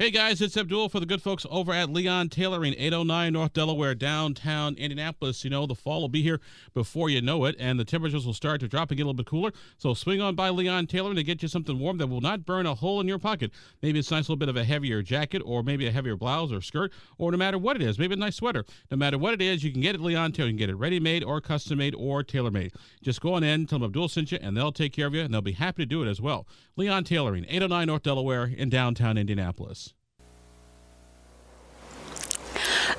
Hey guys, it's Abdul for the good folks over at Leon Tailoring, 809 North Delaware, downtown Indianapolis. You know, the fall will be here before you know it, and the temperatures will start to drop and get a little bit cooler. So swing on by Leon Tailoring to get you something warm that will not burn a hole in your pocket. Maybe it's a nice little bit of a heavier jacket, or maybe a heavier blouse or skirt, or no matter what it is, maybe a nice sweater. No matter what it is, you can get it Leon Tailoring. You can get it ready made or custom made or tailor made. Just go on in, tell them Abdul sent you, and they'll take care of you, and they'll be happy to do it as well. Leon Tailoring, 809 North Delaware in downtown Indianapolis.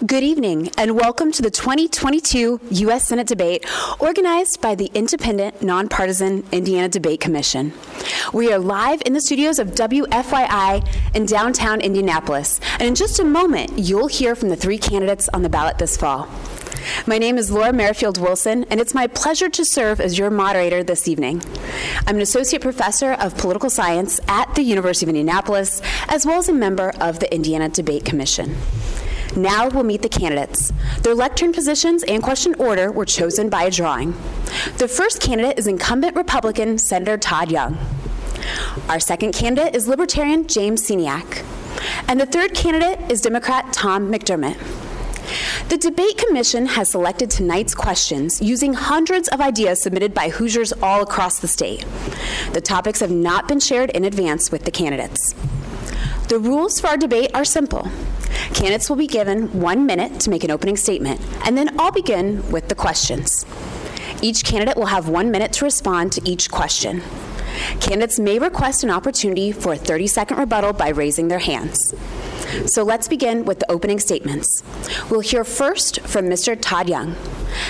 Good evening, and welcome to the 2022 U.S. Senate debate organized by the Independent, Nonpartisan Indiana Debate Commission. We are live in the studios of WFYI in downtown Indianapolis, and in just a moment, you'll hear from the three candidates on the ballot this fall. My name is Laura Merrifield Wilson, and it's my pleasure to serve as your moderator this evening. I'm an associate professor of political science at the University of Indianapolis, as well as a member of the Indiana Debate Commission. Now we'll meet the candidates. Their lectern positions and question order were chosen by a drawing. The first candidate is incumbent Republican Senator Todd Young. Our second candidate is Libertarian James Sceniak. And the third candidate is Democrat Tom McDermott. The Debate Commission has selected tonight's questions using hundreds of ideas submitted by Hoosiers all across the state. The topics have not been shared in advance with the candidates. The rules for our debate are simple. Candidates will be given one minute to make an opening statement, and then I'll begin with the questions. Each candidate will have one minute to respond to each question. Candidates may request an opportunity for a 30 second rebuttal by raising their hands. So let's begin with the opening statements. We'll hear first from Mr. Todd Young.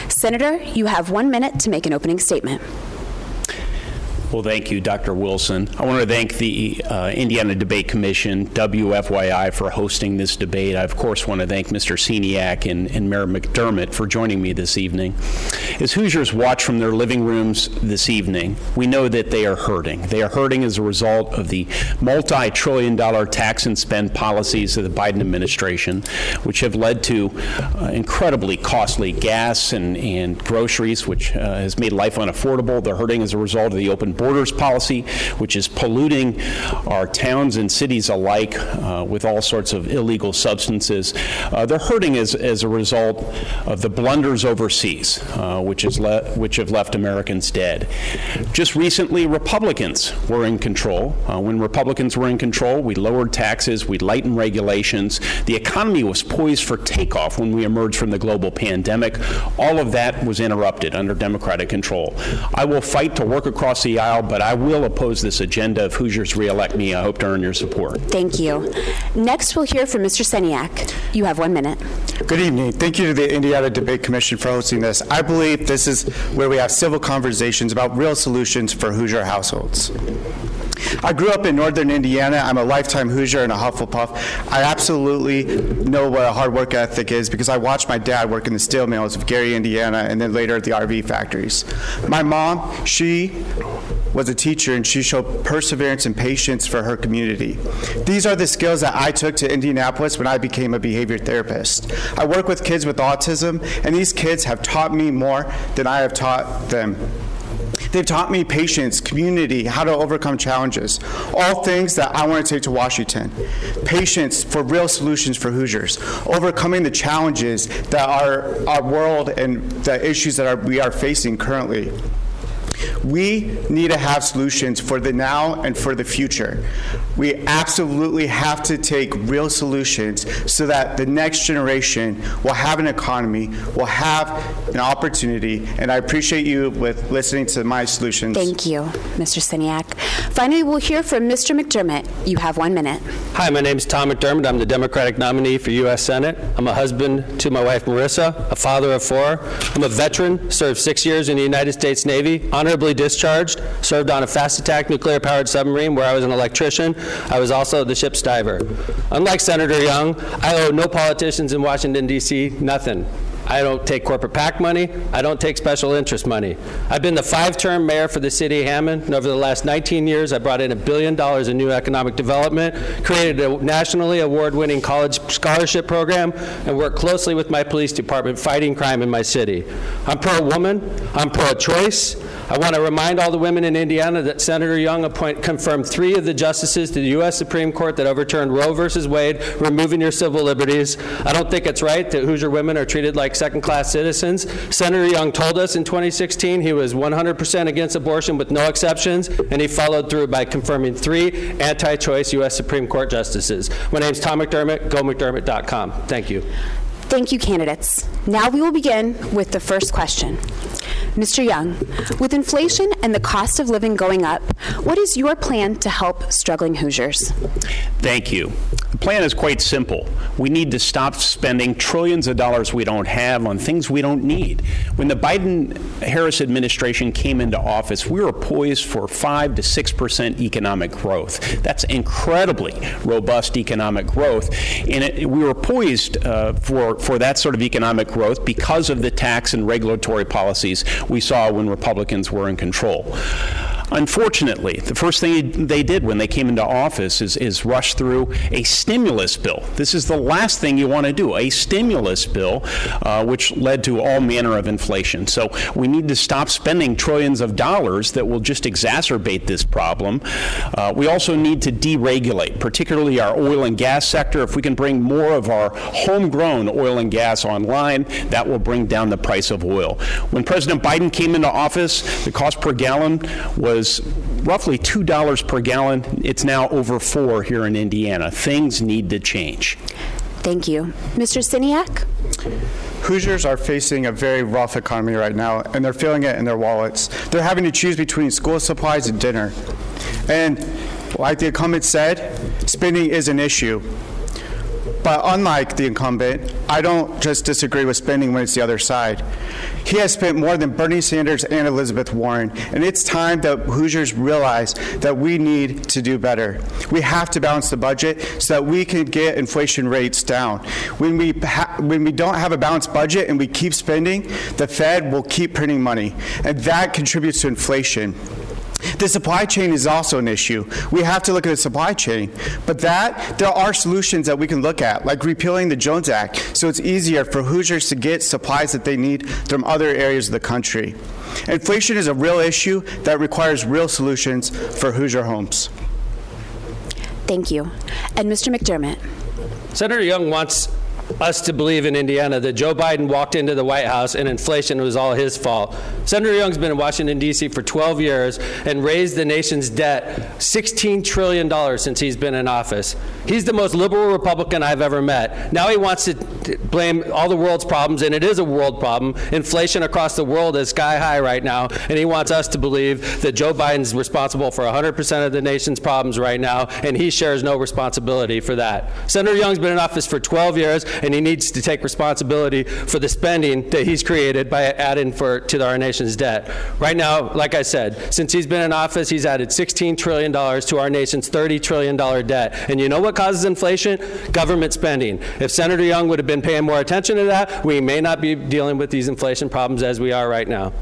Senator, you have one minute to make an opening statement. Well, thank you, Dr. Wilson. I want to thank the uh, Indiana Debate Commission, WFYI, for hosting this debate. I, of course, want to thank Mr. Sceniak and, and Mayor McDermott for joining me this evening. As Hoosiers watch from their living rooms this evening, we know that they are hurting. They are hurting as a result of the multi trillion dollar tax and spend policies of the Biden administration, which have led to uh, incredibly costly gas and, and groceries, which uh, has made life unaffordable. They're hurting as a result of the open border borders policy, which is polluting our towns and cities alike uh, with all sorts of illegal substances. Uh, they're hurting as, as a result of the blunders overseas, uh, which, is le- which have left Americans dead. Just recently, Republicans were in control. Uh, when Republicans were in control, we lowered taxes, we lightened regulations. The economy was poised for takeoff when we emerged from the global pandemic. All of that was interrupted under Democratic control. I will fight to work across the aisle but I will oppose this agenda if Hoosiers reelect me. I hope to earn your support. Thank you. Next, we'll hear from Mr. Sceniak. You have one minute. Good evening. Thank you to the Indiana Debate Commission for hosting this. I believe this is where we have civil conversations about real solutions for Hoosier households. I grew up in northern Indiana. I'm a lifetime Hoosier and a Hufflepuff. I absolutely know what a hard work ethic is because I watched my dad work in the steel mills of Gary, Indiana, and then later at the RV factories. My mom, she was a teacher and she showed perseverance and patience for her community. These are the skills that I took to Indianapolis when I became a behavior therapist. I work with kids with autism, and these kids have taught me more than I have taught them. They've taught me patience, community, how to overcome challenges, all things that I want to take to Washington. Patience for real solutions for Hoosiers, overcoming the challenges that our, our world and the issues that are, we are facing currently. We need to have solutions for the now and for the future. We absolutely have to take real solutions so that the next generation will have an economy, will have an opportunity, and I appreciate you with listening to my solutions. Thank you, Mr. Sceniak. Finally, we'll hear from Mr. McDermott. You have one minute. Hi, my name is Tom McDermott. I'm the Democratic nominee for U.S. Senate. I'm a husband to my wife Marissa, a father of four. I'm a veteran, served six years in the United States Navy, honorably discharged, served on a fast attack nuclear powered submarine where I was an electrician. I was also the ship's diver. Unlike Senator Young, I owe no politicians in Washington, D.C. nothing. I don't take corporate PAC money. I don't take special interest money. I've been the five term mayor for the city of Hammond, and over the last 19 years, I brought in a billion dollars in new economic development, created a nationally award winning college scholarship program, and worked closely with my police department fighting crime in my city. I'm pro woman, I'm pro choice, I want to remind all the women in Indiana that Senator Young appoint, confirmed three of the justices to the U.S. Supreme Court that overturned Roe versus Wade, removing your civil liberties. I don't think it's right that Hoosier women are treated like second class citizens. Senator Young told us in 2016 he was 100% against abortion with no exceptions, and he followed through by confirming three anti choice U.S. Supreme Court justices. My name is Tom McDermott, gomcdermott.com. Thank you. Thank you, candidates. Now we will begin with the first question. Mr. Young, with inflation and the cost of living going up, what is your plan to help struggling Hoosiers? Thank you. The plan is quite simple. We need to stop spending trillions of dollars we don't have on things we don't need. When the Biden Harris administration came into office, we were poised for 5 to 6% economic growth. That's incredibly robust economic growth. And it, we were poised uh, for, for that sort of economic growth because of the tax and regulatory policies we saw when Republicans were in control. Unfortunately, the first thing they did when they came into office is, is rush through a stimulus bill. This is the last thing you want to do, a stimulus bill, uh, which led to all manner of inflation. So we need to stop spending trillions of dollars that will just exacerbate this problem. Uh, we also need to deregulate, particularly our oil and gas sector. If we can bring more of our homegrown oil and gas online, that will bring down the price of oil. When President Biden came into office, the cost per gallon was was roughly $2 per gallon. It's now over 4 here in Indiana. Things need to change. Thank you. Mr. Sceniak? Hoosiers are facing a very rough economy right now, and they're feeling it in their wallets. They're having to choose between school supplies and dinner. And like the incumbent said, spending is an issue. But unlike the incumbent, I don't just disagree with spending when it's the other side. He has spent more than Bernie Sanders and Elizabeth Warren, and it's time that Hoosiers realize that we need to do better. We have to balance the budget so that we can get inflation rates down. When we ha- when we don't have a balanced budget and we keep spending, the Fed will keep printing money, and that contributes to inflation. The supply chain is also an issue. We have to look at the supply chain. But that, there are solutions that we can look at, like repealing the Jones Act, so it's easier for Hoosiers to get supplies that they need from other areas of the country. Inflation is a real issue that requires real solutions for Hoosier homes. Thank you. And Mr. McDermott. Senator Young wants us to believe in Indiana that Joe Biden walked into the White House and inflation was all his fault. Senator Young's been in Washington, D.C. for 12 years and raised the nation's debt $16 trillion since he's been in office. He's the most liberal Republican I've ever met. Now he wants to blame all the world's problems, and it is a world problem. Inflation across the world is sky high right now, and he wants us to believe that Joe Biden's responsible for 100% of the nation's problems right now, and he shares no responsibility for that. Senator Young's been in office for 12 years, and he needs to take responsibility for the spending that he's created by adding for to our nation's debt. Right now, like I said, since he's been in office, he's added $16 trillion to our nation's $30 trillion debt. And you know what causes inflation? Government spending. If Senator Young would have been paying more attention to that, we may not be dealing with these inflation problems as we are right now.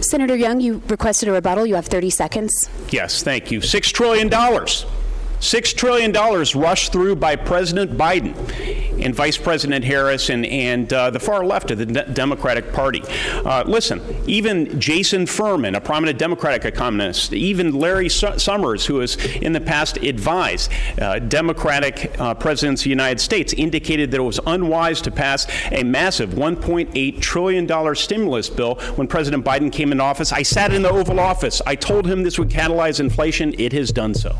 Senator Young, you requested a rebuttal. You have 30 seconds. Yes, thank you. $6 trillion $6 trillion rushed through by President Biden and Vice President Harris and, and uh, the far left of the Democratic Party. Uh, listen, even Jason Furman, a prominent Democratic economist, even Larry Summers, who has in the past advised uh, Democratic uh, presidents of the United States, indicated that it was unwise to pass a massive $1.8 trillion stimulus bill when President Biden came into office. I sat in the Oval Office. I told him this would catalyze inflation. It has done so.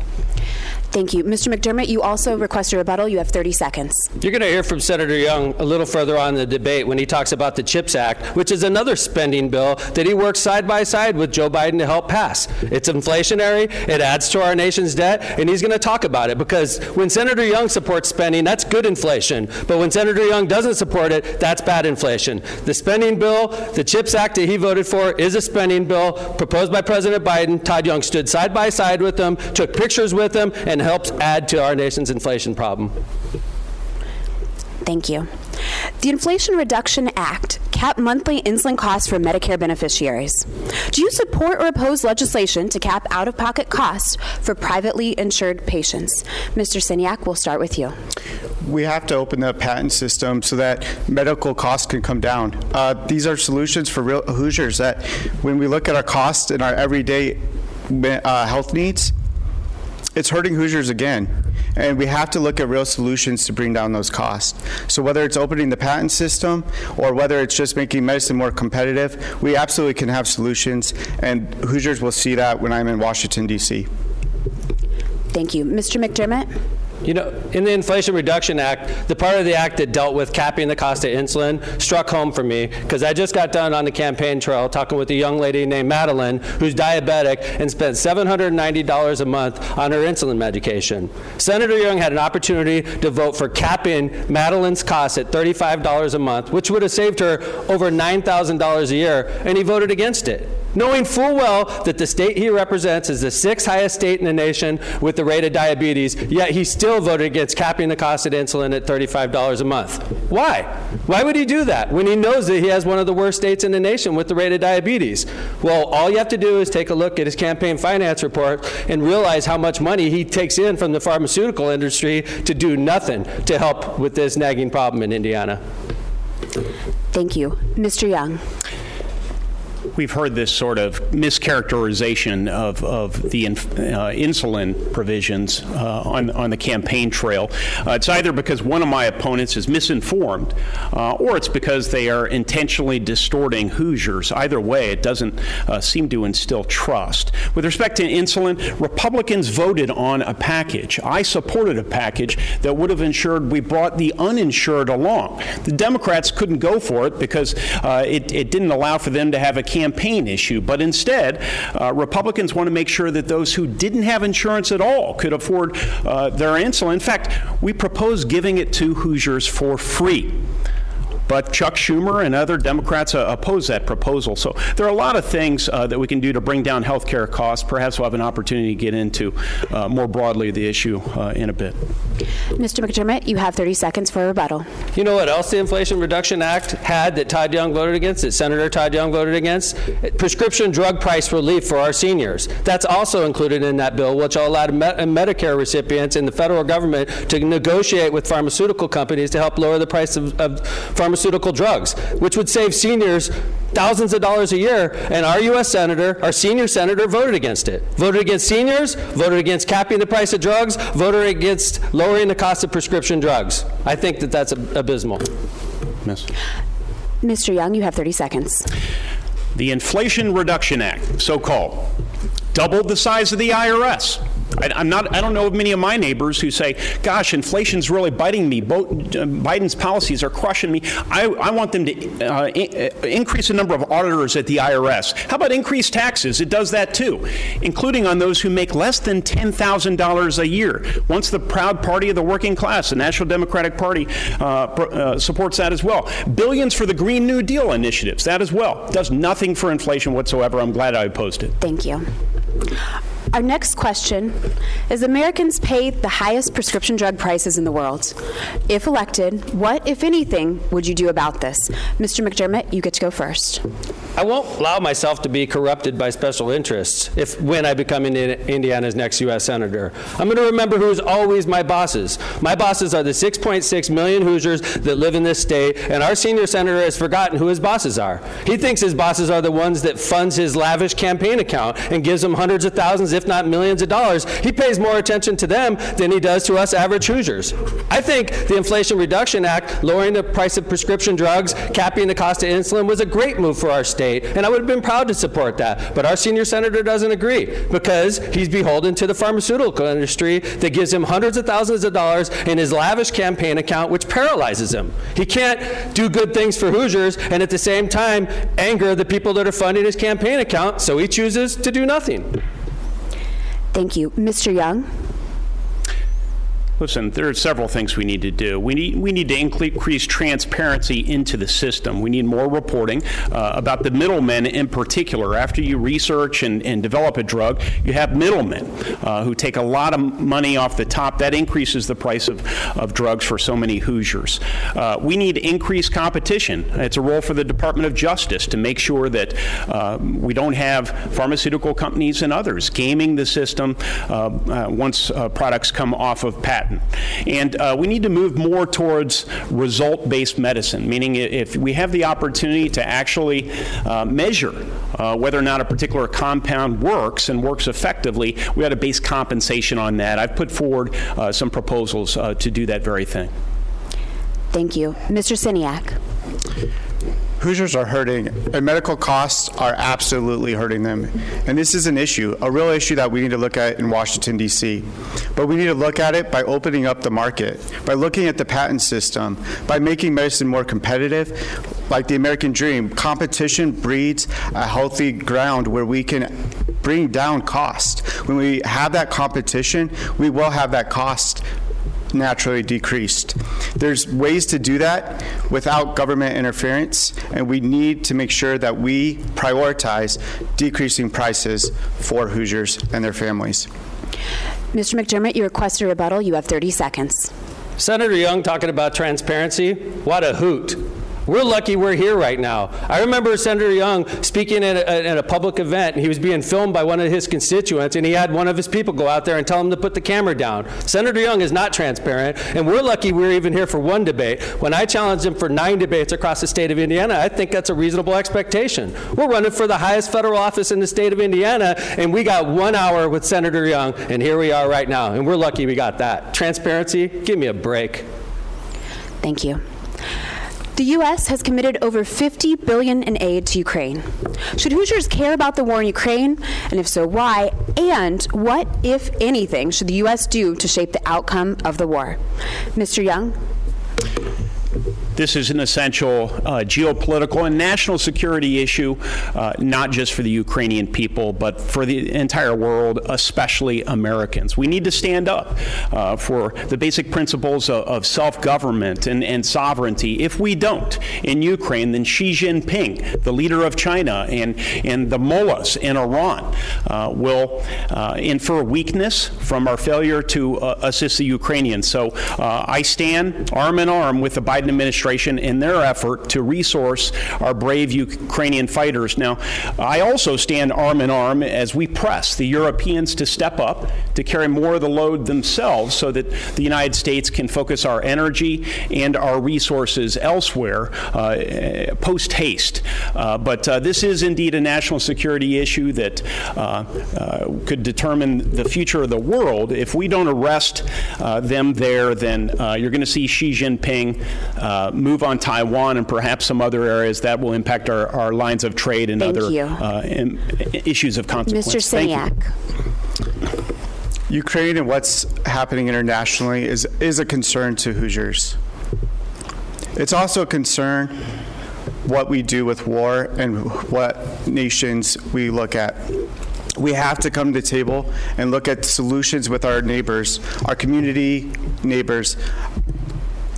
Thank you. Mr. McDermott, you also request a rebuttal. You have 30 seconds. You're going to hear from Senator Young a little further on in the debate when he talks about the CHIPS Act, which is another spending bill that he works side by side with Joe Biden to help pass. It's inflationary, it adds to our nation's debt, and he's going to talk about it because when Senator Young supports spending, that's good inflation. But when Senator Young doesn't support it, that's bad inflation. The spending bill, the CHIPS Act that he voted for, is a spending bill proposed by President Biden. Todd Young stood side by side with him, took pictures with him, and helps add to our nation's inflation problem. Thank you. The Inflation Reduction Act capped monthly insulin costs for Medicare beneficiaries. Do you support or oppose legislation to cap out of pocket costs for privately insured patients? Mr. Sceniak, we'll start with you. We have to open the patent system so that medical costs can come down. Uh, these are solutions for real Hoosiers that when we look at our costs and our everyday uh, health needs, it's hurting Hoosiers again. And we have to look at real solutions to bring down those costs. So whether it's opening the patent system or whether it's just making medicine more competitive, we absolutely can have solutions. And Hoosiers will see that when I'm in Washington, D.C. Thank you. Mr. McDermott? You know, in the Inflation Reduction Act, the part of the act that dealt with capping the cost of insulin struck home for me because I just got done on the campaign trail talking with a young lady named Madeline who's diabetic and spent $790 a month on her insulin medication. Senator Young had an opportunity to vote for capping Madeline's cost at $35 a month, which would have saved her over $9,000 a year, and he voted against it knowing full well that the state he represents is the sixth highest state in the nation with the rate of diabetes, yet he still voted against capping the cost of insulin at $35 a month. Why? Why would he do that when he knows that he has one of the worst states in the nation with the rate of diabetes? Well, all you have to do is take a look at his campaign finance report and realize how much money he takes in from the pharmaceutical industry to do nothing to help with this nagging problem in Indiana. Thank you. Mr. Young we've heard this sort of mischaracterization of, of the in, uh, insulin provisions uh, on, on the campaign trail. Uh, it's either because one of my opponents is misinformed uh, or it's because they are intentionally distorting Hoosiers. Either way, it doesn't uh, seem to instill trust. With respect to insulin, Republicans voted on a package. I supported a package that would have ensured we brought the uninsured along. The Democrats couldn't go for it because uh, it, it didn't allow for them to have a campaign issue, but instead, uh, Republicans want to make sure that those who didn't have insurance at all could afford uh, their insulin. In fact, we propose giving it to Hoosiers for free. But Chuck Schumer and other Democrats uh, oppose that proposal. So there are a lot of things uh, that we can do to bring down health care costs. Perhaps we'll have an opportunity to get into uh, more broadly the issue uh, in a bit. Mr. McDermott, you have 30 seconds for a rebuttal. You know what else the Inflation Reduction Act had that Todd Young voted against, that Senator Todd Young voted against? Prescription drug price relief for our seniors. That's also included in that bill, which allowed allow Medicare recipients and the federal government to negotiate with pharmaceutical companies to help lower the price of, of pharmaceuticals pharmaceutical drugs, which would save seniors thousands of dollars a year. And our U.S. Senator, our senior senator, voted against it. Voted against seniors, voted against capping the price of drugs, voted against lowering the cost of prescription drugs. I think that that's abysmal. Miss. Mr. Young, you have 30 seconds. The Inflation Reduction Act, so called, doubled the size of the IRS I, am not. I don't know of many of my neighbors who say, "Gosh, inflation's really biting me. Bo- Biden's policies are crushing me." I, I want them to uh, in- uh, increase the number of auditors at the IRS. How about increase taxes? It does that too, including on those who make less than ten thousand dollars a year. Once the proud party of the working class, the National Democratic Party, uh, uh, supports that as well. Billions for the Green New Deal initiatives. That as well does nothing for inflation whatsoever. I'm glad I opposed it. Thank you. Our next question is Americans pay the highest prescription drug prices in the world. If elected, what, if anything, would you do about this? Mr. McDermott, you get to go first. I won't allow myself to be corrupted by special interests if when I become Indiana's next U.S. Senator. I'm going to remember who's always my bosses. My bosses are the 6.6 million Hoosiers that live in this state, and our senior senator has forgotten who his bosses are. He thinks his bosses are the ones that funds his lavish campaign account and gives him hundreds of thousands, if not millions of dollars. He pays more attention to them than he does to us average Hoosiers. I think the Inflation Reduction Act, lowering the price of prescription drugs, capping the cost of insulin, was a great move for our state, and I would have been proud to support that. But our senior senator doesn't agree because he's beholden to the pharmaceutical industry that gives him hundreds of thousands of dollars in his lavish campaign account, which paralyzes him. He can't do good things for Hoosiers and at the same time anger the people that are funding his campaign account, so he chooses to do nothing. Thank you. Mr. Young? Listen, there are several things we need to do. We need we need to increase transparency into the system. We need more reporting uh, about the middlemen in particular. After you research and, and develop a drug, you have middlemen uh, who take a lot of money off the top. That increases the price of, of drugs for so many Hoosiers. Uh, we need increased competition. It's a role for the Department of Justice to make sure that uh, we don't have pharmaceutical companies and others gaming the system uh, uh, once products come off of patent. And we need to move more towards result based medicine, meaning if we have the opportunity to actually measure whether or not a particular compound works and works effectively, we ought to base compensation on that. I've put forward uh, some proposals uh, to do that very thing. Thank you. Mr. Sceniak. Hoosiers are hurting, and medical costs are absolutely hurting them. And this is an issue, a real issue that we need to look at in Washington, D.C. But we need to look at it by opening up the market, by looking at the patent system, by making medicine more competitive. Like the American dream, competition breeds a healthy ground where we can bring down cost. When we have that competition, we will have that cost naturally decreased. There's ways to do that without government interference, and we need to make sure that we prioritize decreasing prices for Hoosiers and their families. Mr. McDermott, you request a rebuttal. You have 30 seconds. Senator Young talking about transparency. What a hoot. We're lucky we're here right now. I remember Senator Young speaking at a, a, public event, and he was being filmed by one of his constituents, and he had one of his people go out there and tell him to put the camera down. Senator Young is not transparent, and we're lucky we're even here for one debate. When I challenged him for nine debates across the state of Indiana, I think that's a reasonable expectation. We're running for the highest federal office in the state of Indiana, and we got one hour with Senator Young, and here we are right now, and we're lucky we got that. Transparency, give me a break. Thank you. The U.S. has committed over 50 billion in aid to Ukraine. Should Hoosiers care about the war in Ukraine, and if so, why? And what, if anything, should the U.S. do to shape the outcome of the war? Mr. Young. This is an essential uh, geopolitical and national security issue, uh, not just for the Ukrainian people, but for the entire world, especially Americans. We need to stand up uh, for the basic principles of, of self government and, and, sovereignty. If we don't in Ukraine, then Xi Jinping, the leader of China, and, and the mullahs in Iran uh, will uh, infer weakness from our failure to uh, assist the Ukrainians. So I stand arm in arm with the Biden administration administration in their effort to resource our brave Ukrainian fighters. Now, I also stand arm in arm as we press the Europeans to step up, to carry more of the load themselves so that the United States can focus our energy and our resources elsewhere uh, post haste. Uh, but uh, this is indeed a national security issue that uh, uh, could determine the future of the world. If we don't arrest uh, them there, then you're going to see Xi Jinping move on Taiwan and perhaps some other areas that will impact our, our lines of trade and Thank other uh, in, issues of consequence. Mr. Sceniak. Ukraine and what's happening internationally is, is a concern to Hoosiers. It's also a concern what we do with war and what nations we look at. We have to come to the table and look at solutions with our neighbors, our community neighbors,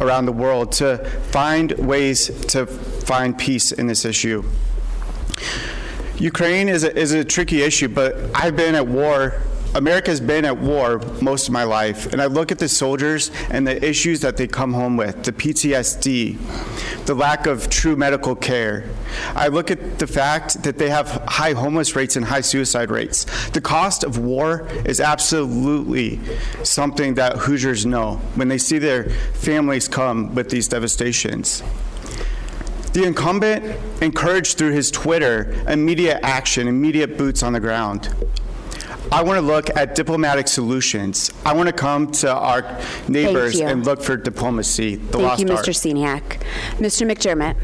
around the world to find ways to find peace in this issue. Ukraine is a, is a tricky issue, but I've been at war America's been at war most of my life, and I look at the soldiers and the issues that they come home with the PTSD, the lack of true medical care. I look at the fact that they have high homeless rates and high suicide rates. The cost of war is absolutely something that Hoosiers know when they see their families come with these devastations. The incumbent encouraged through his Twitter immediate action, immediate boots on the ground. I want to look at diplomatic solutions. I want to come to our neighbors and look for diplomacy. The Thank you, Mr. Art. Sceniak. Mr. McDermott.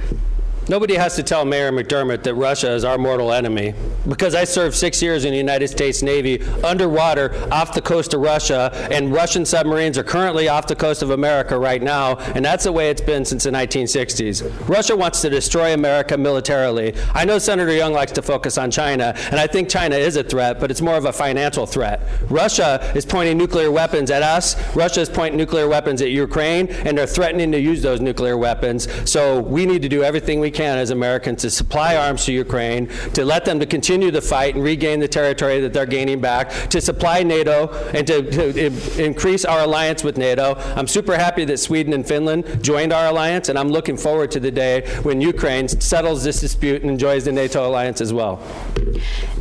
Nobody has to tell Mayor McDermott that Russia is our mortal enemy because I served six years in the United States Navy underwater off the coast of Russia, and Russian submarines are currently off the coast of America right now, and that's the way it's been since the 1960s. Russia wants to destroy America militarily. I know Senator Young likes to focus on China, and I think China is a threat, but it's more of a financial threat. Russia is pointing nuclear weapons at us, Russia is pointing nuclear weapons at Ukraine, and they're threatening to use those nuclear weapons. So we need to do everything we can as Americans to supply arms to Ukraine, to let them to continue the fight and regain the territory that they're gaining back, to supply NATO, and to, to increase our alliance with NATO. I'm super happy that Sweden and Finland joined our alliance, and I'm looking forward to the day when Ukraine settles this dispute and enjoys the NATO alliance as well.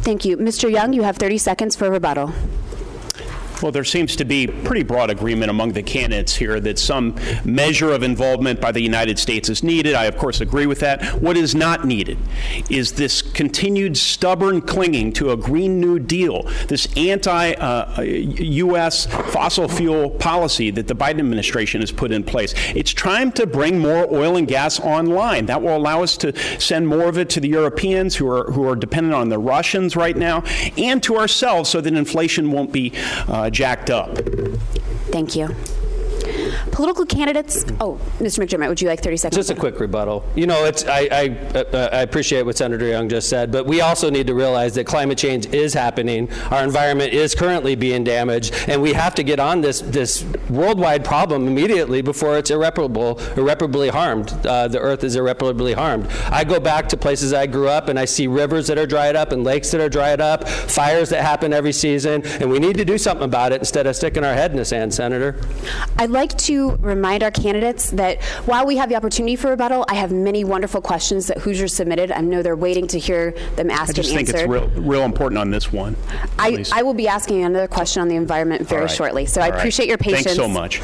Thank you. Mr. Young, you have 30 seconds for rebuttal. Well, there seems to be pretty broad agreement among the candidates here that some measure of involvement by the United States is needed. I, of course, agree with that. What is not needed is this continued stubborn clinging to a Green New Deal, this anti uh, U.S. fossil fuel policy that the Biden administration has put in place. It's trying to bring more oil and gas online. That will allow us to send more of it to the Europeans who are, who are dependent on the Russians right now and to ourselves so that inflation won't be. Uh, jacked up. Thank you. Political candidates. Oh, Mr. McDermott, would you like 30 seconds? Just a quick rebuttal. You know, it's I, I, uh, I appreciate what Senator Young just said, but we also need to realize that climate change is happening. Our environment is currently being damaged, and we have to get on this this worldwide problem immediately before it's irreparable, irreparably harmed. Uh, the Earth is irreparably harmed. I go back to places I grew up, and I see rivers that are dried up and lakes that are dried up, fires that happen every season, and we need to do something about it instead of sticking our head in the sand, Senator. I'd like to remind our candidates that while we have the opportunity for rebuttal, I have many wonderful questions that Hoosiers submitted. I know they're waiting to hear them asked I just think it's real, real important on this one. I, I, will be asking another question on the environment very right. shortly, so All I appreciate right. your patience. Thanks so much.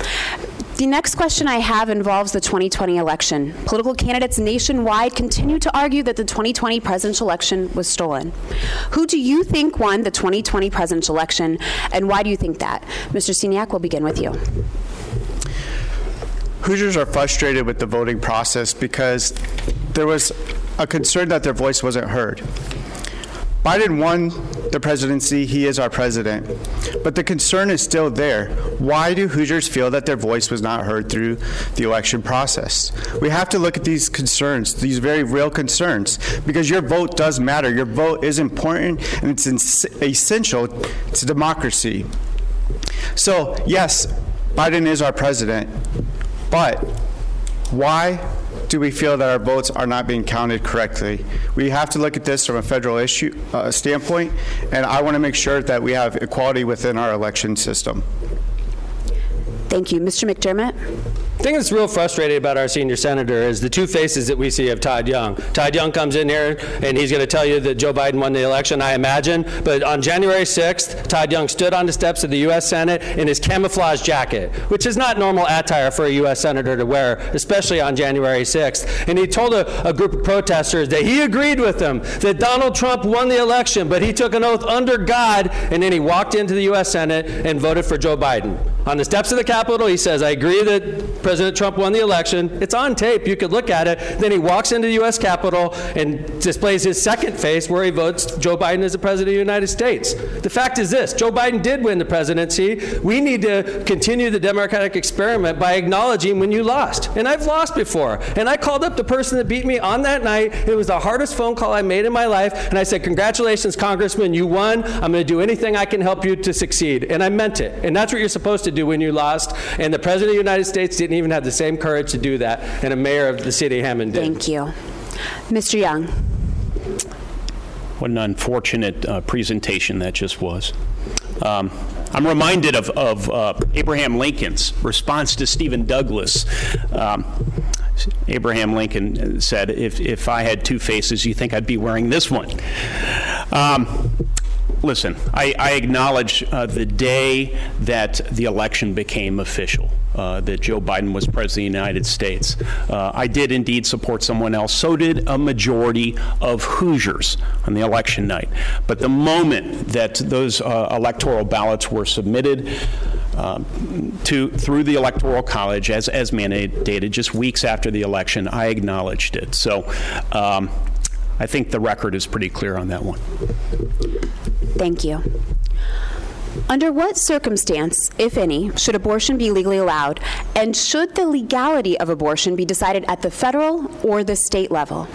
The next question I have involves the 2020 election. Political candidates nationwide continue to argue that the 2020 presidential election was stolen. Who do you think won the 2020 presidential election, and why do you think that? Mr. Sceniak, we'll begin with you. Hoosiers are frustrated with the voting process because there was a concern that their voice wasn't heard. Biden won the presidency, he is our president. But the concern is still there. Why do Hoosiers feel that their voice was not heard through the election process? We have to look at these concerns, these very real concerns, because your vote does matter. Your vote is important and it's essential to democracy. So, yes, Biden is our president, but why do we feel that our votes are not being counted correctly? We have to look at this from a federal issue uh, standpoint, and I want to make sure that we have equality within our election system. Thank you. Mr. McDermott? Thing that's real frustrating about our senior senator is the two faces that we see of Todd Young. Todd Young comes in here and he's going to tell you that Joe Biden won the election, I imagine. But on January 6th, Todd Young stood on the steps of the U.S. Senate in his camouflage jacket, which is not normal attire for a U.S. senator to wear, especially on January 6th. And he told a, a group of protesters that he agreed with them that Donald Trump won the election, but he took an oath under God, and then he walked into the U.S. Senate and voted for Joe Biden. On the steps of the Capitol, he says, I agree that President Trump won the election. It's on tape. You could look at it. Then he walks into the U.S. Capitol and displays his second face where he votes Joe Biden as the President of the United States. The fact is this Joe Biden did win the presidency. We need to continue the Democratic experiment by acknowledging when you lost. And I've lost before. And I called up the person that beat me on that night. It was the hardest phone call I made in my life. And I said, Congratulations, Congressman. You won. I'm going to do anything I can help you to succeed. And I meant it. And that's what you're supposed to do when you lost. And the President of the United States didn't even have the same courage to do that, and a mayor of the city of Hammond did. Thank you. Mr. Young. What an unfortunate uh, presentation that just was. Um, I'm reminded of, of uh, Abraham Lincoln's response to Stephen Douglas. Um, Abraham Lincoln said, if, if I had two faces, you think I'd be wearing this one. Um, listen, I, I acknowledge uh, the day that the election became official. Uh, that Joe Biden was president of the United States. Uh, I did indeed support someone else. So did a majority of Hoosiers on the election night. But the moment that those uh, electoral ballots were submitted, um, to through the Electoral College as, as mandated just weeks after the election. I acknowledged it. So um, I think the record is pretty clear on that one. Thank you. Under what circumstance, if any, should abortion be legally allowed? And should the legality of abortion be decided at the federal or the state level?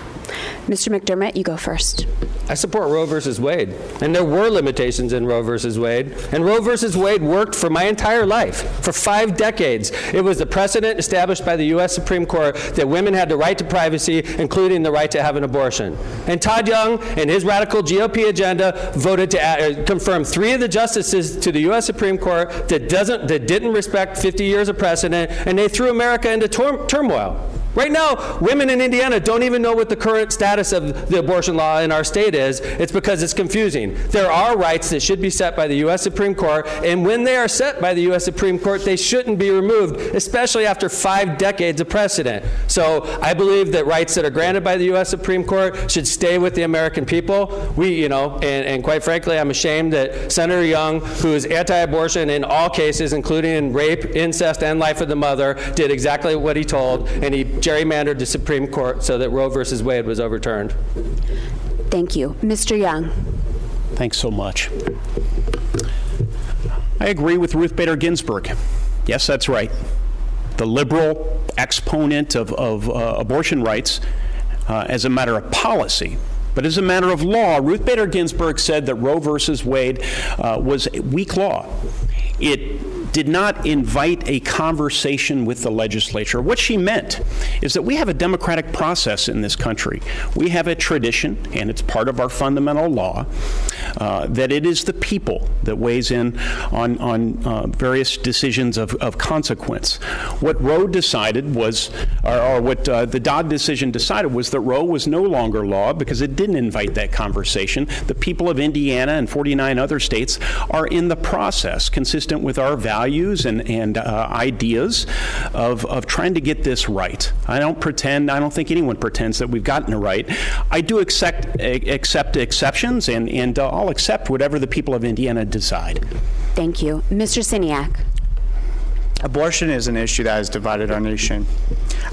Mr. McDermott, you go first. I support Roe versus Wade, and there were limitations in Roe versus Wade, and Roe versus Wade worked for my entire life, for five decades. It was the precedent established by the U.S. Supreme Court that women had the right to privacy, including the right to have an abortion. And Todd Young and his radical GOP agenda voted to uh, confirm three of the justices to the U.S. Supreme Court that doesn't that didn't respect 50 years of precedent, and they threw America into tor- turmoil. Right now, women in Indiana don't even know what the current status of the abortion law in our state is. It's because it's confusing. There are rights that should be set by the U.S. Supreme Court, and when they are set by the U.S. Supreme Court, they shouldn't be removed, especially after five decades of precedent. So I believe that rights that are granted by the U.S. Supreme Court should stay with the American people. We, you know, and, and quite frankly, I'm ashamed that Senator Young, who is anti abortion in all cases, including in rape, incest, and life of the mother, did exactly what he told, and he gerrymandered the Supreme Court so that Roe versus Wade was overturned. Thank you. Mr. Young. Thanks so much. I agree with Ruth Bader Ginsburg. Yes, that's right. The liberal exponent of, of uh, abortion rights uh, as a matter of policy. But as a matter of law, Ruth Bader Ginsburg said that Roe versus Wade uh, was weak law. It did not invite a conversation with the legislature. What she meant is that we have a democratic process in this country. We have a tradition, and it's part of our fundamental law, uh, that it is the people that weighs in on, on uh, various decisions of, of consequence. What Roe decided was, or, or what uh, the Dobbs decision decided was that Roe was no longer law because it didn't invite that conversation. The people of Indiana and 49 other states are in the process, consistent with our values values and, and uh, ideas of, of trying to get this right. I don't pretend, I don't think anyone pretends that we've gotten it right. I do accept, accept exceptions, and, and uh, I'll accept whatever the people of Indiana decide. Thank you. Mr. Sceniak. Abortion is an issue that has divided our nation.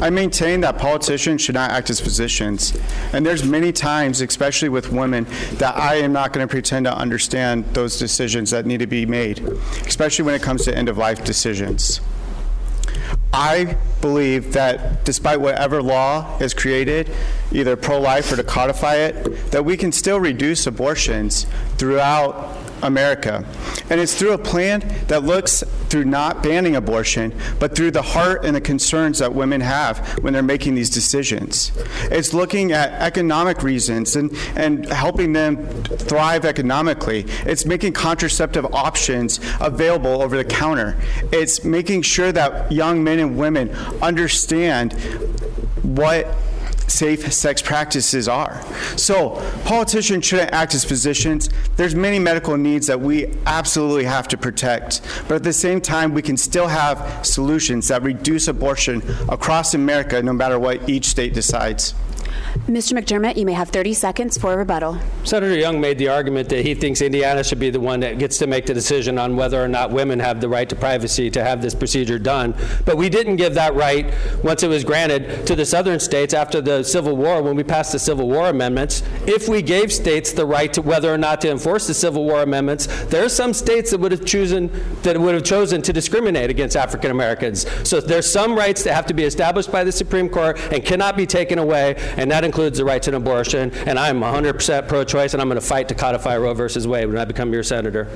I maintain that politicians should not act as physicians. And there's many times, especially with women, that I am not going to pretend to understand those decisions that need to be made, especially when it comes to end of life decisions. I believe that despite whatever law is created, either pro life or to codify it, that we can still reduce abortions throughout America. And it's through a plan that looks through not banning abortion, but through the heart and the concerns that women have when they're making these decisions. It's looking at economic reasons and, and helping them thrive economically. It's making contraceptive options available over the counter. It's making sure that young men and women understand what safe sex practices are. So politicians shouldn't act as physicians. There's many medical needs that we absolutely have to protect, but at the same time, we can still have solutions that reduce abortion across America, no matter what each state decides. Mr. McDermott, you may have 30 seconds for rebuttal. Senator Young made the argument that he thinks Indiana should be the one that gets to make the decision on whether or not women have the right to privacy to have this procedure done. But we didn't give that right once it was granted to the southern states after the Civil War when we passed the Civil War amendments. If we gave states the right to whether or not to enforce the Civil War amendments, there are some states that would have chosen that would have chosen to discriminate against African Americans. So there's some rights that have to be established by the Supreme Court and cannot be taken away, and that includes the right to an abortion. And I'm 100% pro-choice, and I'm going to fight to codify Roe versus Wade when I become your senator.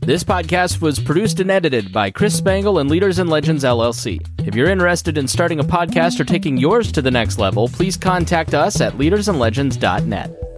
This podcast was produced and edited by Chris Spangle and Leaders and Legends LLC. If you're interested in starting a podcast or taking yours to the next level, please contact us at leadersandlegends.net.